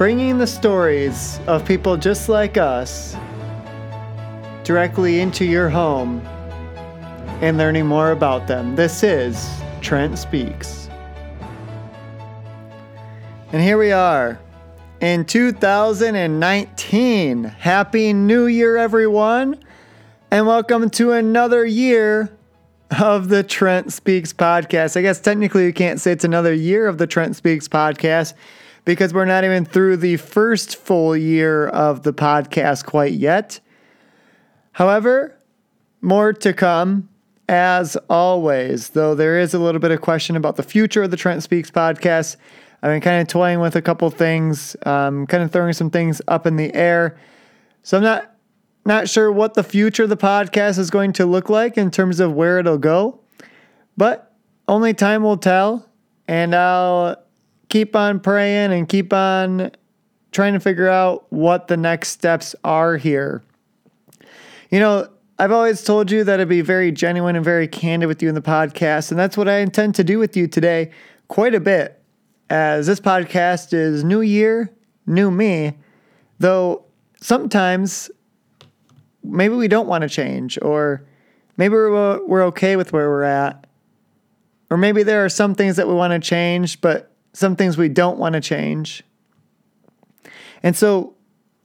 bringing the stories of people just like us directly into your home and learning more about them. This is Trent Speaks. And here we are in 2019. Happy New Year, everyone, and welcome to another year of the Trent Speaks podcast. I guess technically you can't say it's another year of the Trent Speaks podcast because we're not even through the first full year of the podcast quite yet. However, more to come as always, though there is a little bit of question about the future of the Trent Speaks podcast. I've been kind of toying with a couple things, um, kind of throwing some things up in the air. So I'm not not sure what the future of the podcast is going to look like in terms of where it'll go, but only time will tell. And I'll keep on praying and keep on trying to figure out what the next steps are here. You know, I've always told you that I'd be very genuine and very candid with you in the podcast, and that's what I intend to do with you today quite a bit. As this podcast is new year, new me, though sometimes maybe we don't want to change, or maybe we're, okay with where we're at, or maybe there are some things that we want to change, but some things we don't want to change. And so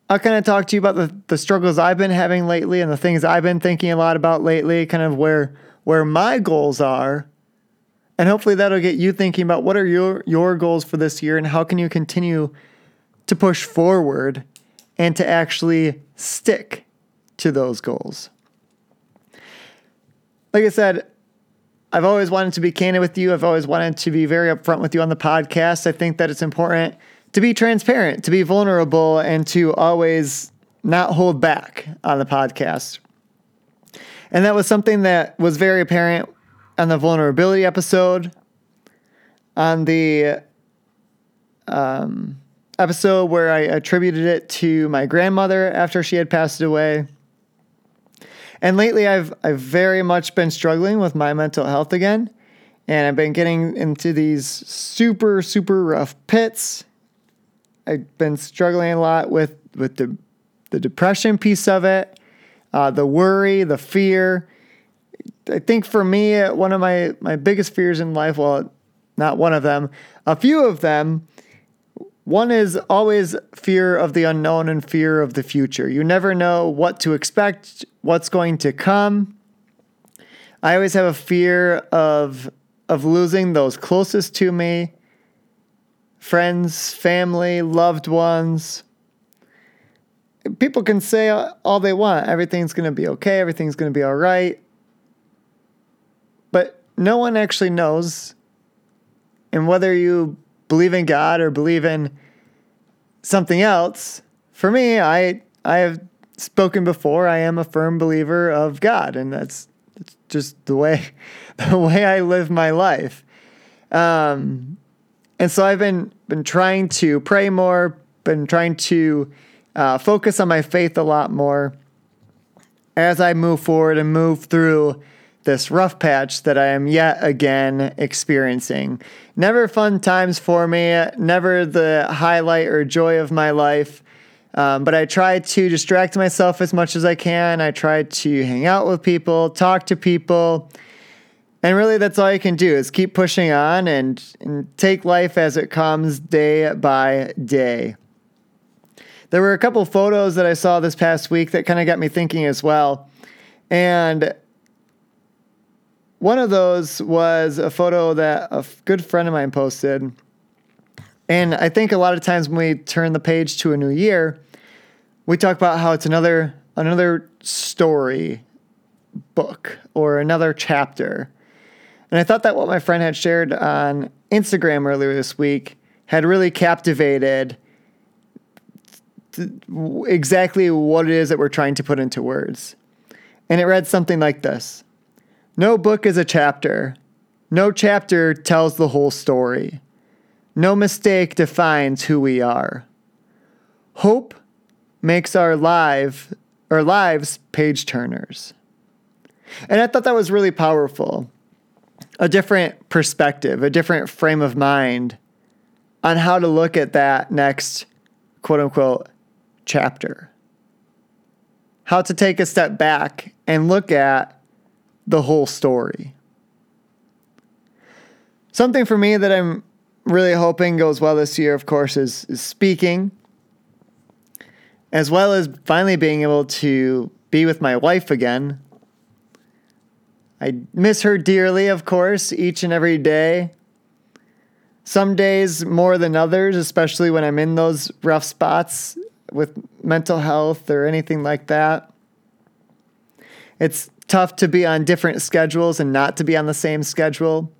I'll kind of talk to you about the, the struggles I've been having lately and the things I've been thinking a lot about lately, kind of where where my goals are. And hopefully that'll get you thinking about what are your your goals for this year and how can you continue to push forward and to actually stick to those goals. Like I said, I've always wanted to be candid with you. I've always wanted to be very upfront with you on the podcast. I think that it's important to be transparent, to be vulnerable, and to always not hold back on the podcast. And that was something that was very apparent on the vulnerability episode, on the um, episode where I attributed it to my grandmother after she had passed away. And lately, I've I've very much been struggling with my mental health again, and I've been getting into these super super rough pits I've been struggling a lot with with the the depression piece of it, uh, the worry, the fear. I think for me, one of my my biggest fears in life, well, not one of them, a few of them. One is always fear of the unknown and fear of the future. You never know what to expect, what's going to come. I always have a fear of of losing those closest to me friends, family, loved ones. People can say all they want. Everything's going to be okay. Everything's going to be all right. But no one actually knows. And whether you believe in God or believe in something else, for me, I I have spoken before. I am a firm believer of God, and that's, that's just the way the way I live my life. Um, and so I've been been trying to pray more, been trying to uh, focus on my faith a lot more as I move forward and move through this rough patch that I am yet again experiencing. Never fun times for me, never the highlight or joy of my life. Um, but I try to distract myself as much as I can. I try to hang out with people, talk to people, and really, that's all you can do is keep pushing on and, and take life as it comes day by day. There were a couple photos that I saw this past week that kind of got me thinking as well. And one of those was a photo that a good friend of mine posted. And I think a lot of times when we turn the page to a new year, we talk about how it's another another story book or another chapter. And I thought that what my friend had shared on Instagram earlier this week had really captivated exactly what it is that we're trying to put into words. And it read something like this No book is a chapter, no chapter tells the whole story, no mistake defines who we are. Hope makes our life our lives page turners. And I thought that was really powerful a different perspective, a different frame of mind on how to look at that next quote unquote chapter. How to take a step back and look at the whole story. Something for me that I'm really hoping goes well this year, of course, is, is speaking, as well as finally being able to be with my wife again. I miss her dearly, of course, each and every day. Some days more than others, especially when I'm in those rough spots with mental health or anything like that. It's tough to be on different schedules and not to be on the same schedule,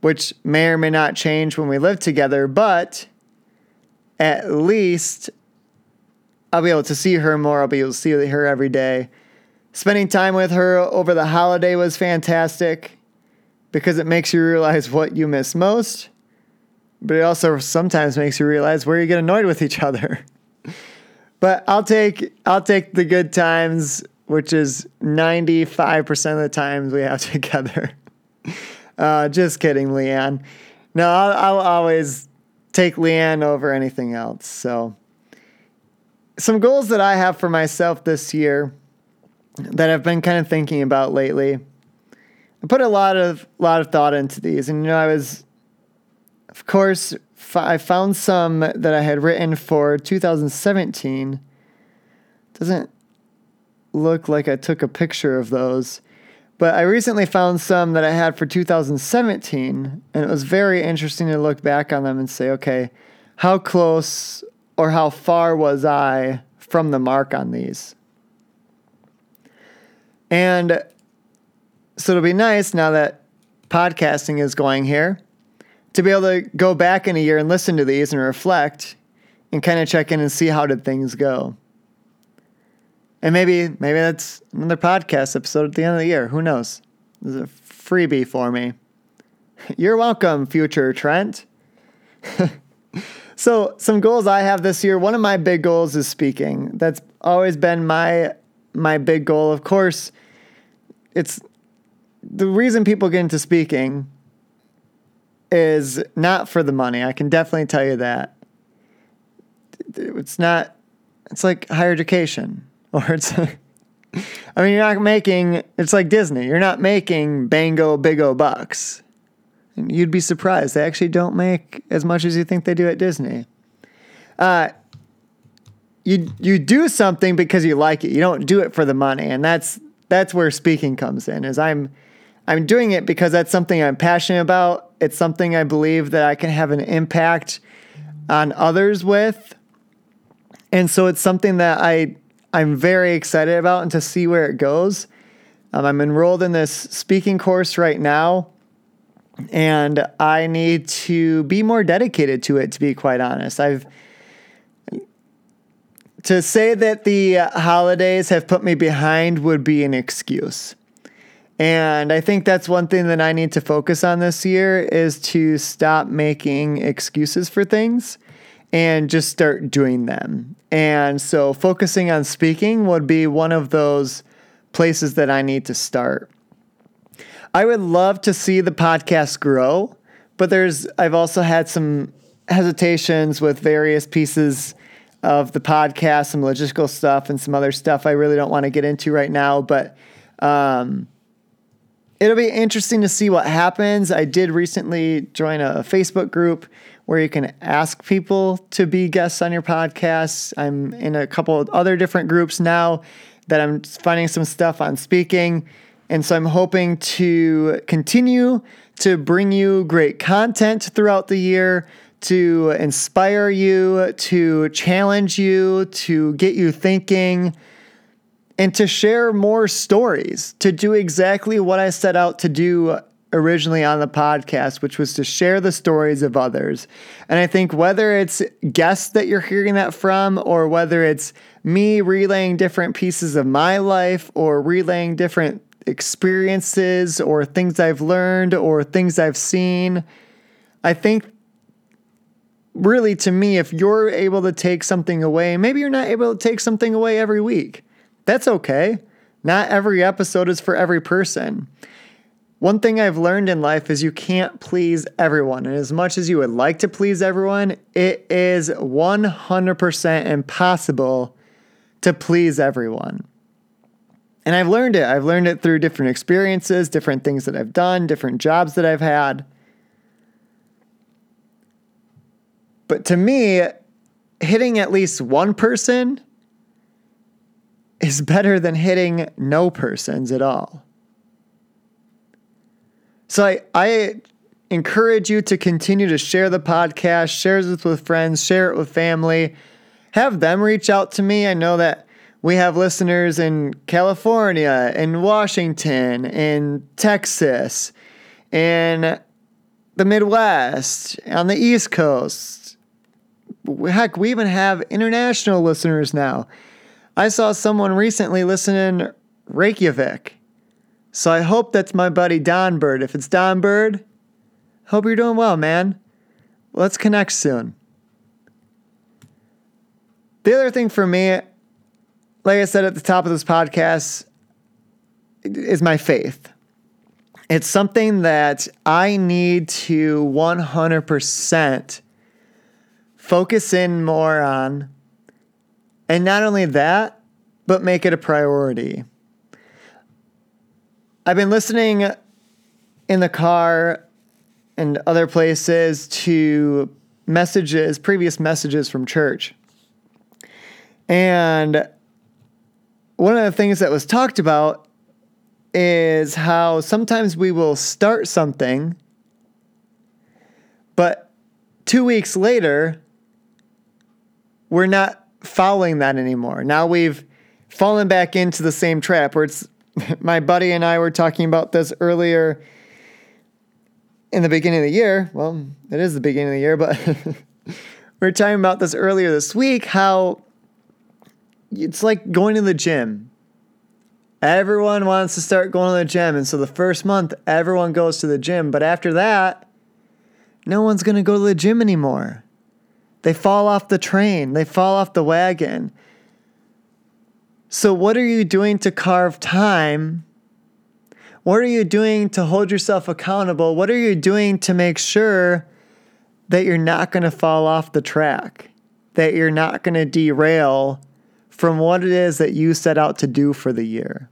which may or may not change when we live together, but at least I'll be able to see her more. I'll be able to see her every day. Spending time with her over the holiday was fantastic because it makes you realize what you miss most, but it also sometimes makes you realize where you get annoyed with each other. but I'll take I'll take the good times, which is 95% of the times we have together. Uh, just kidding, Leanne. No, I'll, I'll always take Leanne over anything else. So some goals that I have for myself this year that I've been kind of thinking about lately. I put a lot of lot of thought into these, and you know, I was, of course, f- I found some that I had written for 2017. Doesn't look like I took a picture of those, but I recently found some that I had for 2017, and it was very interesting to look back on them and say, okay, how close or how far was I from the mark on these? And so it'll be nice now that podcasting is going here to be able to go back in a year and listen to these and reflect and kind of check in and see how did things go. And maybe maybe that's another podcast episode at the end of the year. Who knows? This is a freebie for me. You're welcome, future Trent. So, some goals I have this year. One of my big goals is speaking. That's always been my my big goal. Of course, it's the reason people get into speaking is not for the money. I can definitely tell you that. It's not it's like higher education or it's I mean, you're not making it's like Disney. You're not making bango big o bucks. You'd be surprised. They actually don't make as much as you think they do at Disney. Uh, you you do something because you like it. You don't do it for the money, and that's that's where speaking comes in. Is I'm I'm doing it because that's something I'm passionate about. It's something I believe that I can have an impact on others with, and so it's something that I I'm very excited about and to see where it goes. Um, I'm enrolled in this speaking course right now and I need to be more dedicated to it to be quite honest. I've to say that the holidays have put me behind would be an excuse. And I think that's one thing that I need to focus on this year is to stop making excuses for things and just start doing them. And so focusing on speaking would be one of those places that I need to start. I would love to see the podcast grow, but there's I've also had some hesitations with various pieces of the podcast, some logistical stuff and some other stuff I really don't want to get into right now, but um, it'll be interesting to see what happens. I did recently join a Facebook group where you can ask people to be guests on your podcast. I'm in a couple of other different groups now that I'm finding some stuff on speaking. And so I'm hoping to continue to bring you great content throughout the year, to inspire you, to challenge you, to get you thinking, and to share more stories, to do exactly what I set out to do originally on the podcast, which was to share the stories of others. And I think whether it's guests that you're hearing that from, or whether it's me relaying different pieces of my life, or relaying different experiences or things I've learned or things I've seen. I think really to me, if you're able to take something away, maybe you're not able to take something away every week. That's okay. Not every episode is for every person. One thing I've learned in life is you can't please everyone. And as much as you would like to please everyone, it is 100% impossible to please everyone. And I've learned it. I've learned it through different experiences, different things that I've done, different jobs that I've had. But to me, hitting at least one person is better than hitting no persons at all. So I, I encourage you to continue to share the podcast, share this with friends, share it with family, have them reach out to me. I know that we have listeners in California, in Washington, in Texas, in the Midwest, on the East Coast. Heck, we even have international listeners now. I saw someone recently listen in Reykjavik. So I hope that's my buddy Don Bird. If it's Don Bird, hope you're doing well, man. Let's connect soon. The other thing for me, like I said at the top of this podcast, is my faith. It's something that I need to 100% focus in more on. And not only that, but make it a priority. I've been listening in the car and other places to messages, previous messages from church. And one of the things that was talked about is how sometimes we will start something, but two weeks later, we're not following that anymore. Now we've fallen back into the same trap where it's my buddy and I were talking about this earlier in the beginning of the year. Well, it is the beginning of the year, but we were talking about this earlier this week how it's like going to the gym. Everyone wants to start going to the gym. And so the first month, everyone goes to the gym. But after that, no one's going to go to the gym anymore. They fall off the train, they fall off the wagon. So, what are you doing to carve time? What are you doing to hold yourself accountable? What are you doing to make sure that you're not going to fall off the track? That you're not going to derail from what it is that you set out to do for the year?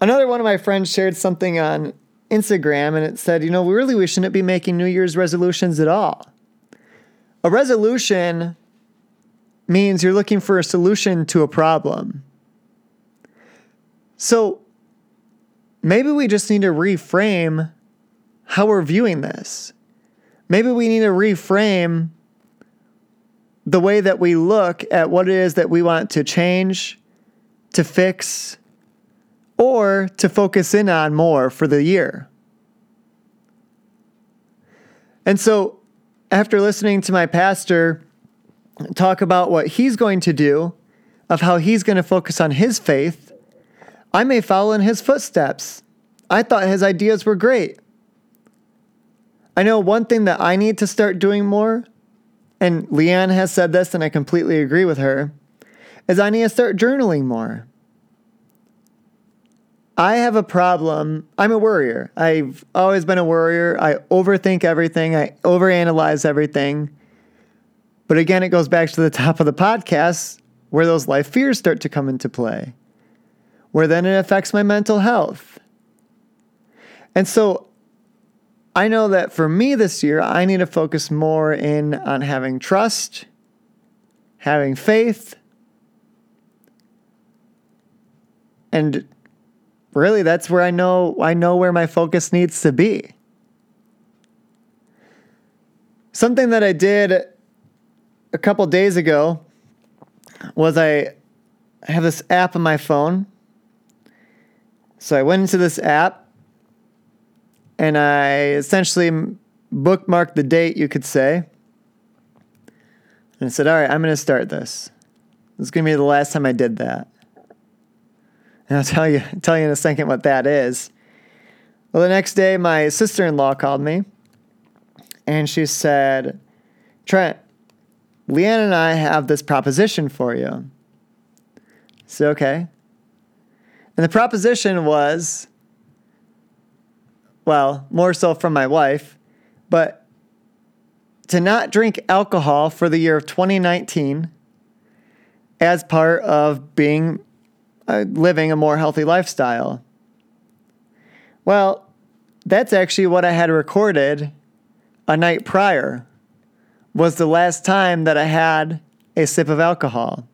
Another one of my friends shared something on Instagram and it said, you know, really, we shouldn't be making New Year's resolutions at all. A resolution means you're looking for a solution to a problem. So maybe we just need to reframe how we're viewing this. Maybe we need to reframe the way that we look at what it is that we want to change, to fix, or to focus in on more for the year. And so, after listening to my pastor talk about what he's going to do, of how he's going to focus on his faith, I may follow in his footsteps. I thought his ideas were great. I know one thing that I need to start doing more, and Leanne has said this, and I completely agree with her, is I need to start journaling more. I have a problem. I'm a worrier. I've always been a worrier. I overthink everything, I overanalyze everything. But again, it goes back to the top of the podcast where those life fears start to come into play, where then it affects my mental health. And so I know that for me this year, I need to focus more in on having trust, having faith, and really that's where I know I know where my focus needs to be. Something that I did a couple days ago was I have this app on my phone. So I went into this app and I essentially bookmarked the date, you could say. And I said, all right, I'm going to start this. This is going to be the last time I did that. And I'll tell you, tell you in a second what that is. Well, the next day, my sister in law called me and she said, Trent, Leanne and I have this proposition for you. So, okay. And the proposition was, well, more so from my wife, but to not drink alcohol for the year of 2019 as part of being uh, living a more healthy lifestyle. Well, that's actually what I had recorded a night prior was the last time that I had a sip of alcohol.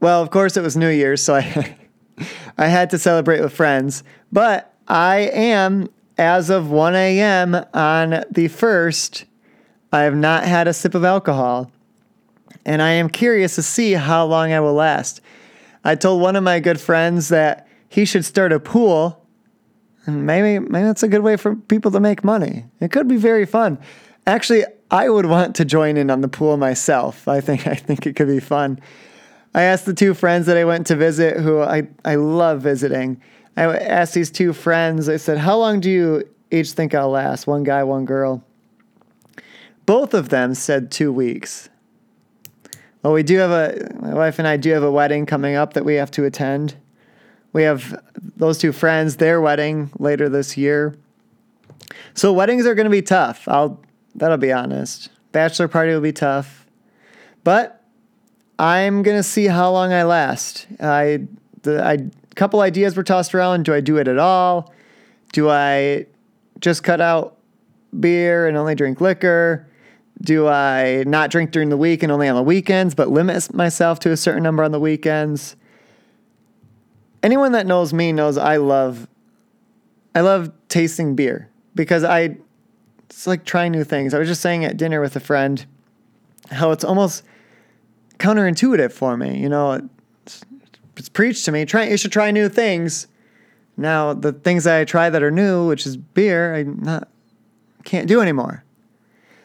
Well, of course, it was New Year's, so I, I had to celebrate with friends. But I am, as of 1 a.m. on the 1st, I have not had a sip of alcohol. And I am curious to see how long I will last. I told one of my good friends that he should start a pool. And maybe, maybe that's a good way for people to make money. It could be very fun. Actually, I would want to join in on the pool myself. I think I think it could be fun. I asked the two friends that I went to visit, who I, I love visiting. I asked these two friends, I said, How long do you each think I'll last? One guy, one girl. Both of them said two weeks. Well, we do have a, my wife and I do have a wedding coming up that we have to attend. We have those two friends, their wedding later this year. So weddings are going to be tough. I'll, that'll be honest. Bachelor party will be tough. But I'm gonna see how long I last. I the I couple ideas were tossed around. Do I do it at all? Do I just cut out beer and only drink liquor? Do I not drink during the week and only on the weekends, but limit myself to a certain number on the weekends? Anyone that knows me knows I love I love tasting beer because I it's like trying new things. I was just saying at dinner with a friend how it's almost counterintuitive for me. You know, it's, it's preached to me. Try you should try new things. Now the things that I try that are new, which is beer, I not can't do anymore.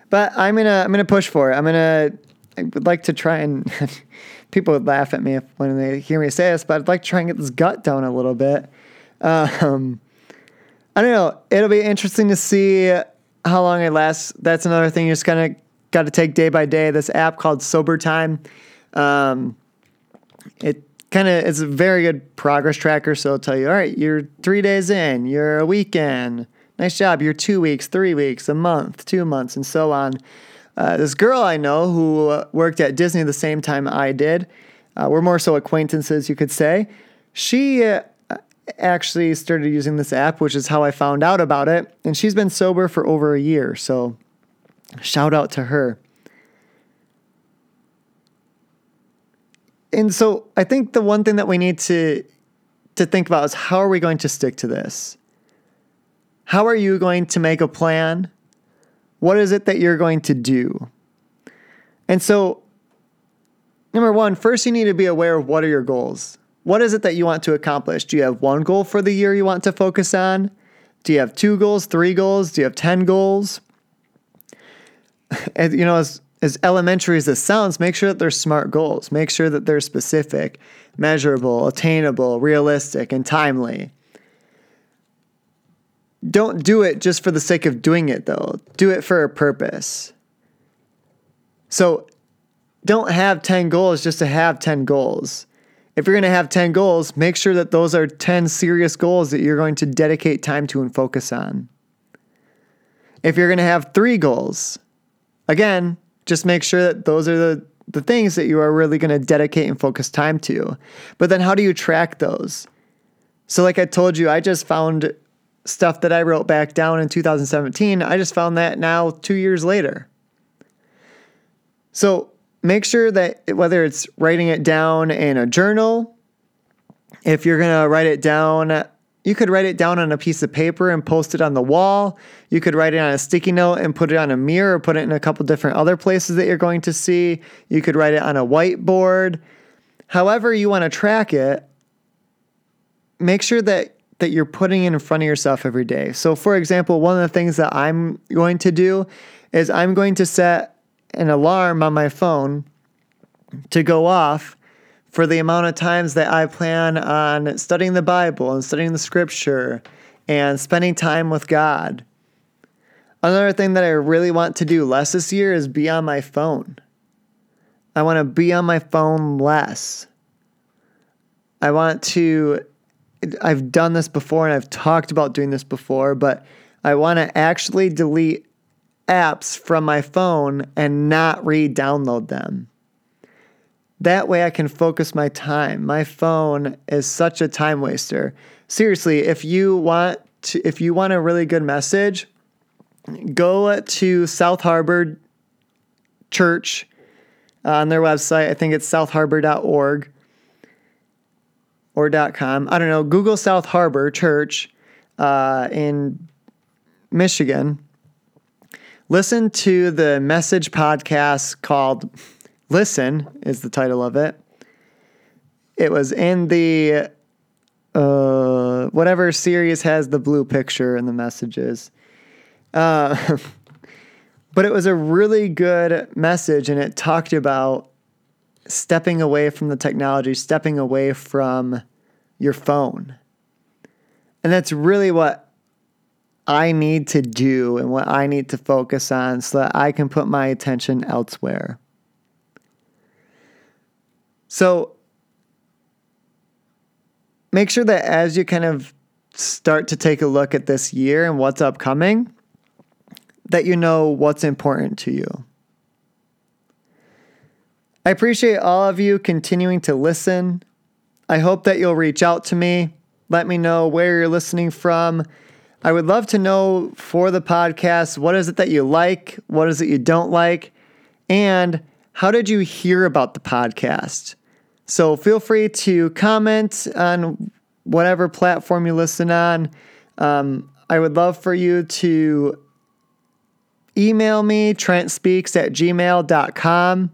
But I'm gonna I'm gonna push for it. I'm gonna I would like to try and people would laugh at me when they hear me say this, but I'd like to try and get this gut down a little bit. Um, I don't know. It'll be interesting to see how long it lasts. That's another thing. You just kind of got to take day by day. This app called Sober Time um, it kind of it's a very good progress tracker. So it'll tell you, all right, you're three days in, you're a weekend. Nice job. You're two weeks, three weeks, a month, two months, and so on. Uh, this girl I know who worked at Disney the same time I did, uh, we're more so acquaintances, you could say. She uh, actually started using this app, which is how I found out about it. And she's been sober for over a year. So shout out to her. and so I think the one thing that we need to to think about is how are we going to stick to this? How are you going to make a plan? What is it that you're going to do? And so number one, first you need to be aware of what are your goals? What is it that you want to accomplish? Do you have one goal for the year you want to focus on? Do you have two goals, three goals? Do you have 10 goals? And, you know, as as elementary as this sounds, make sure that they're smart goals. Make sure that they're specific, measurable, attainable, realistic, and timely. Don't do it just for the sake of doing it, though. Do it for a purpose. So don't have 10 goals just to have 10 goals. If you're going to have 10 goals, make sure that those are 10 serious goals that you're going to dedicate time to and focus on. If you're going to have three goals, again, just make sure that those are the, the things that you are really going to dedicate and focus time to. But then how do you track those? So, like I told you, I just found stuff that I wrote back down in 2017. I just found that now two years later. So, make sure that whether it's writing it down in a journal, if you're going to write it down you could write it down on a piece of paper and post it on the wall. You could write it on a sticky note and put it on a mirror or put it in a couple different other places that you're going to see. You could write it on a whiteboard. However, you want to track it, make sure that that you're putting in front of yourself every day. So, for example, one of the things that I'm going to do is I'm going to set an alarm on my phone to go off for the amount of times that I plan on studying the Bible and studying the scripture and spending time with God. Another thing that I really want to do less this year is be on my phone. I want to be on my phone less. I want to, I've done this before and I've talked about doing this before, but I want to actually delete apps from my phone and not re download them. That way I can focus my time. My phone is such a time waster. Seriously, if you want to, if you want a really good message, go to South Harbor Church on their website. I think it's southharbor.org or .com. I don't know. Google South Harbor Church uh, in Michigan. Listen to the message podcast called Listen is the title of it. It was in the uh, whatever series has the blue picture and the messages. Uh, but it was a really good message, and it talked about stepping away from the technology, stepping away from your phone. And that's really what I need to do and what I need to focus on so that I can put my attention elsewhere. So make sure that as you kind of start to take a look at this year and what's upcoming, that you know what's important to you. I appreciate all of you continuing to listen. I hope that you'll reach out to me. Let me know where you're listening from. I would love to know for the podcast what is it that you like, what is it you don't like, and how did you hear about the podcast? So feel free to comment on whatever platform you listen on. Um, I would love for you to email me, trentspeaks at gmail.com.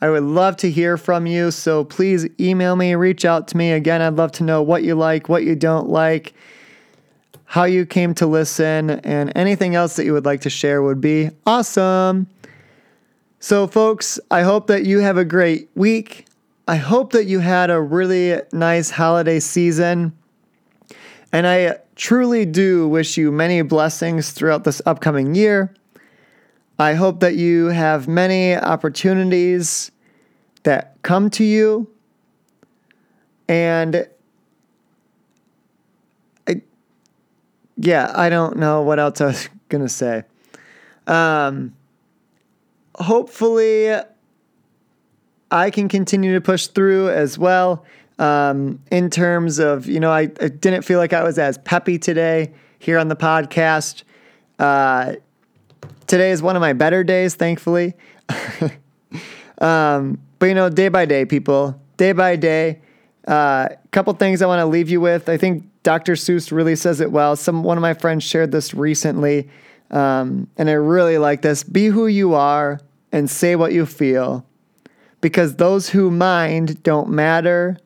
I would love to hear from you. So please email me, reach out to me. Again, I'd love to know what you like, what you don't like, how you came to listen, and anything else that you would like to share would be awesome. So, folks, I hope that you have a great week. I hope that you had a really nice holiday season. And I truly do wish you many blessings throughout this upcoming year. I hope that you have many opportunities that come to you. And I, yeah, I don't know what else I was going to say. Um, hopefully, I can continue to push through as well. Um, in terms of, you know, I, I, didn't feel like I was as peppy today here on the podcast. Uh, today is one of my better days, thankfully. um, but, you know, day by day, people, day by day. A uh, couple things I want to leave you with. I think Dr. Seuss really says it well. Some one of my friends shared this recently, um, and I really like this. Be who you are and say what you feel because those who mind don't matter,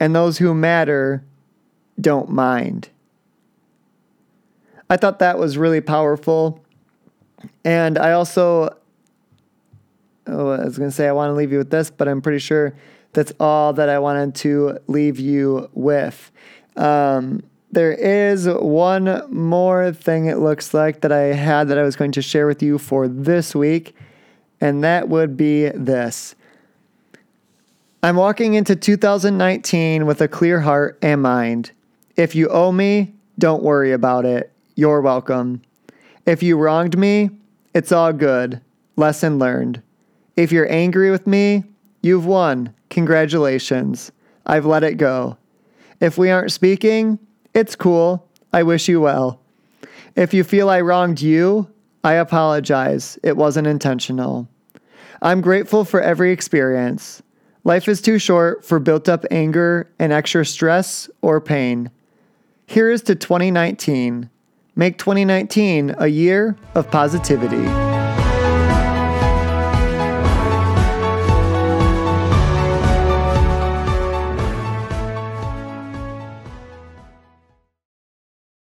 and those who matter don't mind. I thought that was really powerful. And I also, oh, I was going to say I want to leave you with this, but I'm pretty sure that's all that I wanted to leave you with. Um, there is one more thing it looks like that I had that I was going to share with you for this week, and that would be this. I'm walking into 2019 with a clear heart and mind. If you owe me, don't worry about it. You're welcome. If you wronged me, it's all good. Lesson learned. If you're angry with me, you've won. Congratulations. I've let it go. If we aren't speaking, it's cool. I wish you well. If you feel I wronged you, I apologize. It wasn't intentional. I'm grateful for every experience. Life is too short for built up anger and extra stress or pain. Here is to 2019. Make 2019 a year of positivity.